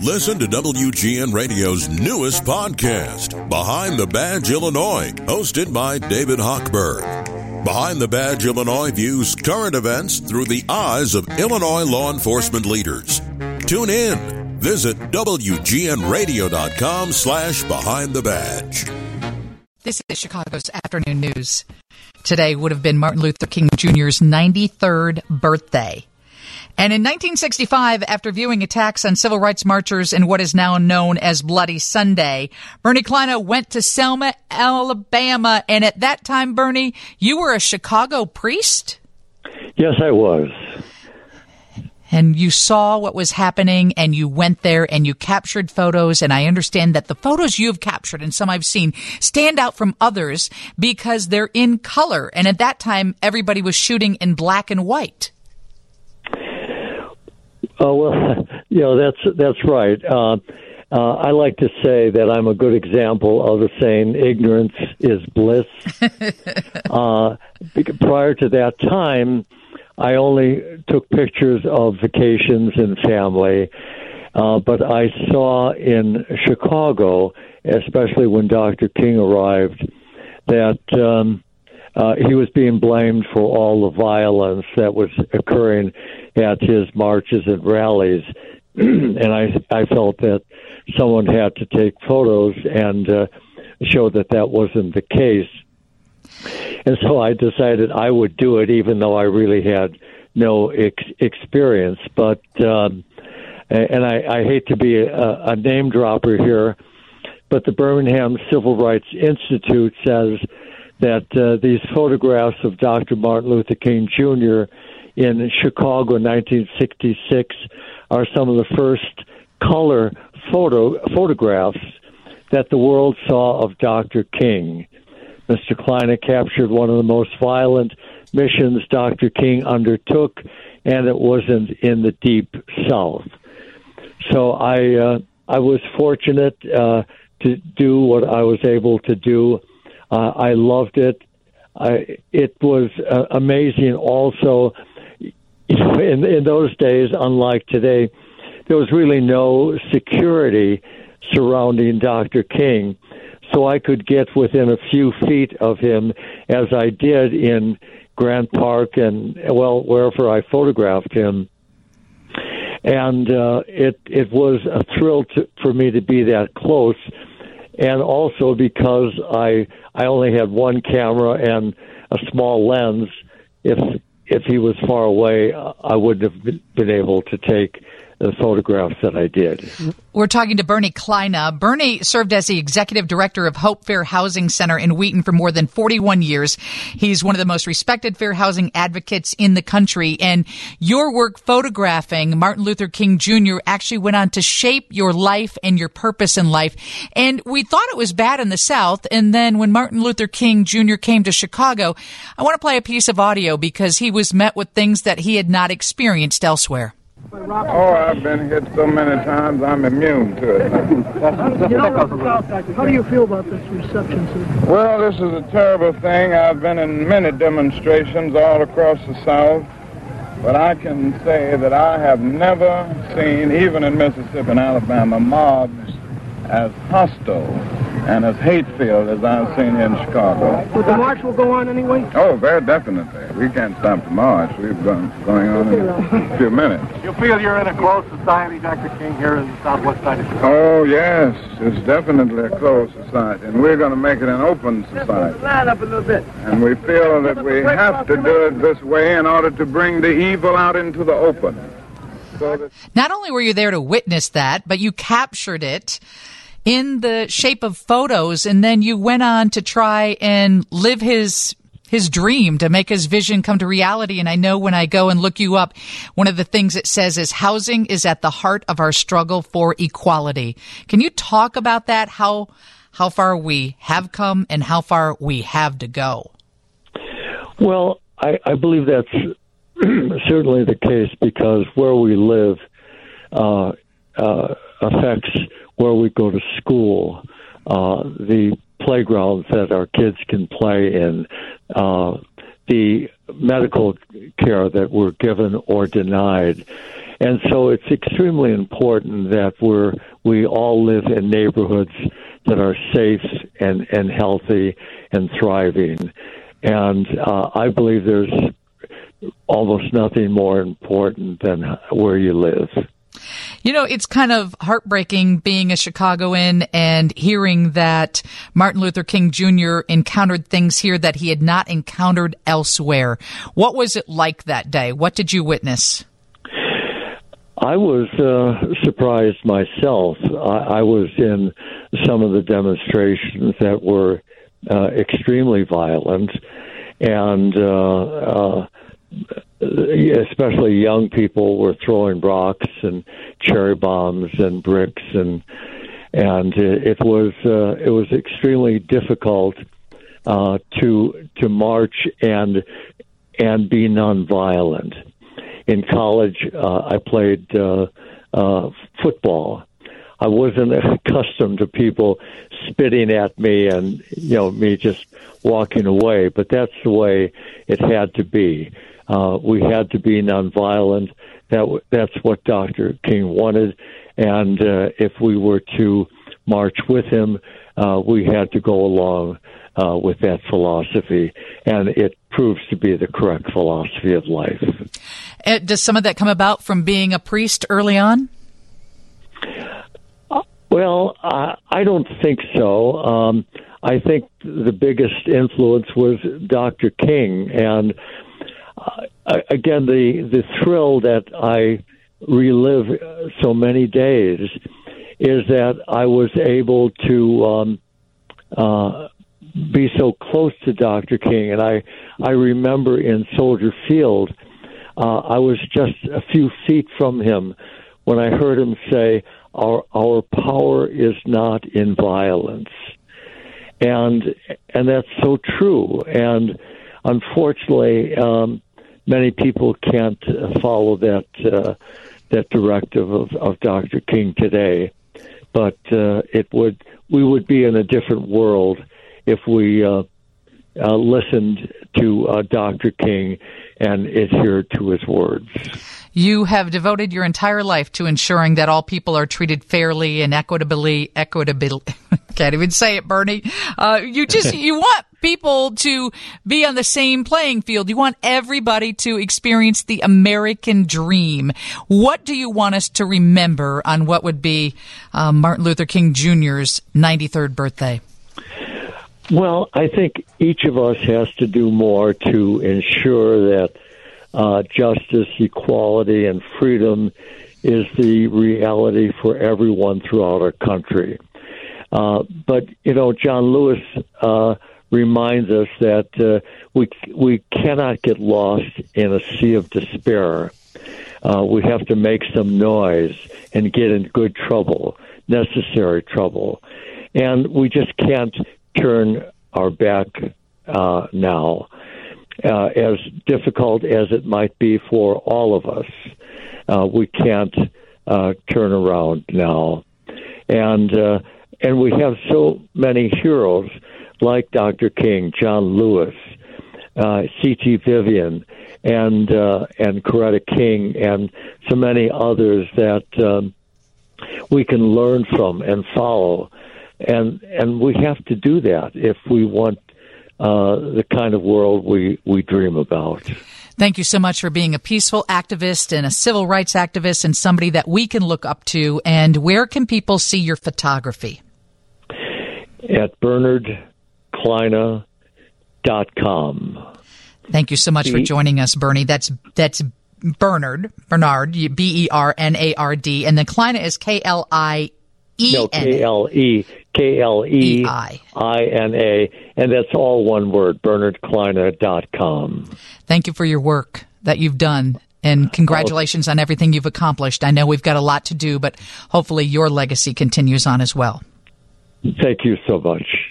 Listen to WGN Radio's newest podcast, Behind the Badge Illinois, hosted by David Hochberg. Behind the Badge Illinois views current events through the eyes of Illinois law enforcement leaders. Tune in. Visit WGNRadio.com slash Behind the Badge. This is Chicago's afternoon news. Today would have been Martin Luther King Jr.'s 93rd birthday. And in 1965, after viewing attacks on civil rights marchers in what is now known as Bloody Sunday, Bernie Kleina went to Selma, Alabama. And at that time, Bernie, you were a Chicago priest? Yes, I was. And you saw what was happening and you went there and you captured photos. And I understand that the photos you've captured and some I've seen stand out from others because they're in color. And at that time, everybody was shooting in black and white. Oh well, you know that's that's right. Uh, uh, I like to say that I'm a good example of the saying "ignorance is bliss." uh, prior to that time, I only took pictures of vacations and family. Uh, but I saw in Chicago, especially when Dr. King arrived, that um, uh, he was being blamed for all the violence that was occurring at his marches and rallies. and I, I felt that someone had to take photos and uh, show that that wasn't the case. And so I decided I would do it, even though I really had no ex- experience. But um, and I, I hate to be a, a name dropper here, but the Birmingham Civil Rights Institute says that uh, these photographs of Dr. Martin Luther King Jr. in Chicago in 1966 are some of the first color photo photographs that the world saw of Dr. King. Mr. Kleina captured one of the most violent missions Dr. King undertook, and it wasn't in the deep South. So I uh, I was fortunate uh, to do what I was able to do. Uh, I loved it. I, it was uh, amazing. Also, in in those days, unlike today, there was really no security surrounding Dr. King, so I could get within a few feet of him, as I did in Grant Park and well wherever I photographed him. And uh, it it was a thrill to, for me to be that close and also because I I only had one camera and a small lens. If if he was far away, I wouldn't have been able to take the photographs that I did. We're talking to Bernie Kleina. Bernie served as the executive director of Hope Fair Housing Center in Wheaton for more than 41 years. He's one of the most respected fair housing advocates in the country. And your work photographing Martin Luther King Jr. actually went on to shape your life and your purpose in life. And we thought it was bad in the South. And then when Martin Luther King Jr. came to Chicago, I want to play a piece of audio because he was met with things that he had not experienced elsewhere. Oh, I've been hit so many times, I'm immune to it. you know, how do you feel about this reception, sir? Well, this is a terrible thing. I've been in many demonstrations all across the South, but I can say that I have never seen, even in Mississippi and Alabama, mobs as hostile and as hate-filled as I've seen in Chicago. But the march will go on anyway? Oh, very definitely. We can't stop the march. We've been going on in a few minutes. You feel you're in a close society, Dr. King, here in the southwest side of Chicago? Oh, yes. It's definitely a closed society, and we're going to make it an open society. Line up a little bit. And we feel that we have to do it this way in order to bring the evil out into the open. So Not only were you there to witness that, but you captured it in the shape of photos and then you went on to try and live his his dream to make his vision come to reality and I know when I go and look you up one of the things it says is housing is at the heart of our struggle for equality. Can you talk about that how how far we have come and how far we have to go? Well, I, I believe that's certainly the case because where we live uh, uh, affects where we go to school, uh, the playgrounds that our kids can play in, uh, the medical care that we're given or denied. and so it's extremely important that we're we all live in neighborhoods that are safe and and healthy and thriving. And uh, I believe there's almost nothing more important than where you live. You know, it's kind of heartbreaking being a Chicagoan and hearing that Martin Luther King Jr. encountered things here that he had not encountered elsewhere. What was it like that day? What did you witness? I was uh, surprised myself. I, I was in some of the demonstrations that were uh, extremely violent, and uh, uh, especially young people were throwing rocks and cherry bombs and bricks and and it was uh, it was extremely difficult uh, to to march and and be nonviolent. In college, uh, I played uh, uh, football. I wasn't accustomed to people spitting at me and you know me just walking away, but that's the way it had to be. Uh, we had to be nonviolent. That that's what Dr. King wanted, and uh, if we were to march with him, uh, we had to go along uh, with that philosophy, and it proves to be the correct philosophy of life. Uh, does some of that come about from being a priest early on? Uh, well, I, I don't think so. Um, I think the biggest influence was Dr. King, and uh, again, the the thrill that I relive so many days is that I was able to um, uh, be so close to Dr. King, and I I remember in Soldier Field, uh, I was just a few feet from him when I heard him say, "Our our power is not in violence," and and that's so true. And unfortunately, um, many people can't uh, follow that uh, that directive of, of Dr. King today. But uh, it would we would be in a different world if we uh, uh, listened to uh, Dr. King and adhered to his words. You have devoted your entire life to ensuring that all people are treated fairly and equitably. Equitably, can't even say it, Bernie. Uh, you just you want people to be on the same playing field. You want everybody to experience the American dream. What do you want us to remember on what would be uh, Martin Luther King Jr.'s 93rd birthday? Well, I think each of us has to do more to ensure that uh, justice, equality, and freedom is the reality for everyone throughout our country. Uh, but you know, John Lewis uh, reminds us that uh, we we cannot get lost in a sea of despair. Uh, we have to make some noise and get in good trouble, necessary trouble, and we just can't turn our back uh, now uh, as difficult as it might be for all of us, uh, we can't uh, turn around now, and uh, and we have so many heroes like Dr. King, John Lewis, uh, C.T. Vivian, and uh, and Coretta King, and so many others that um, we can learn from and follow, and and we have to do that if we want uh, the kind of world we, we dream about. Thank you so much for being a peaceful activist and a civil rights activist and somebody that we can look up to. And where can people see your photography? At bernardkleina.com. Thank you so much for joining us, Bernie. That's that's Bernard Bernard B E R N A R D, and then Kleina is K L I E No, K L E K L E I N A, and that's all one word, bernardkleina.com. Thank you for your work that you've done. And congratulations on everything you've accomplished. I know we've got a lot to do, but hopefully your legacy continues on as well. Thank you so much.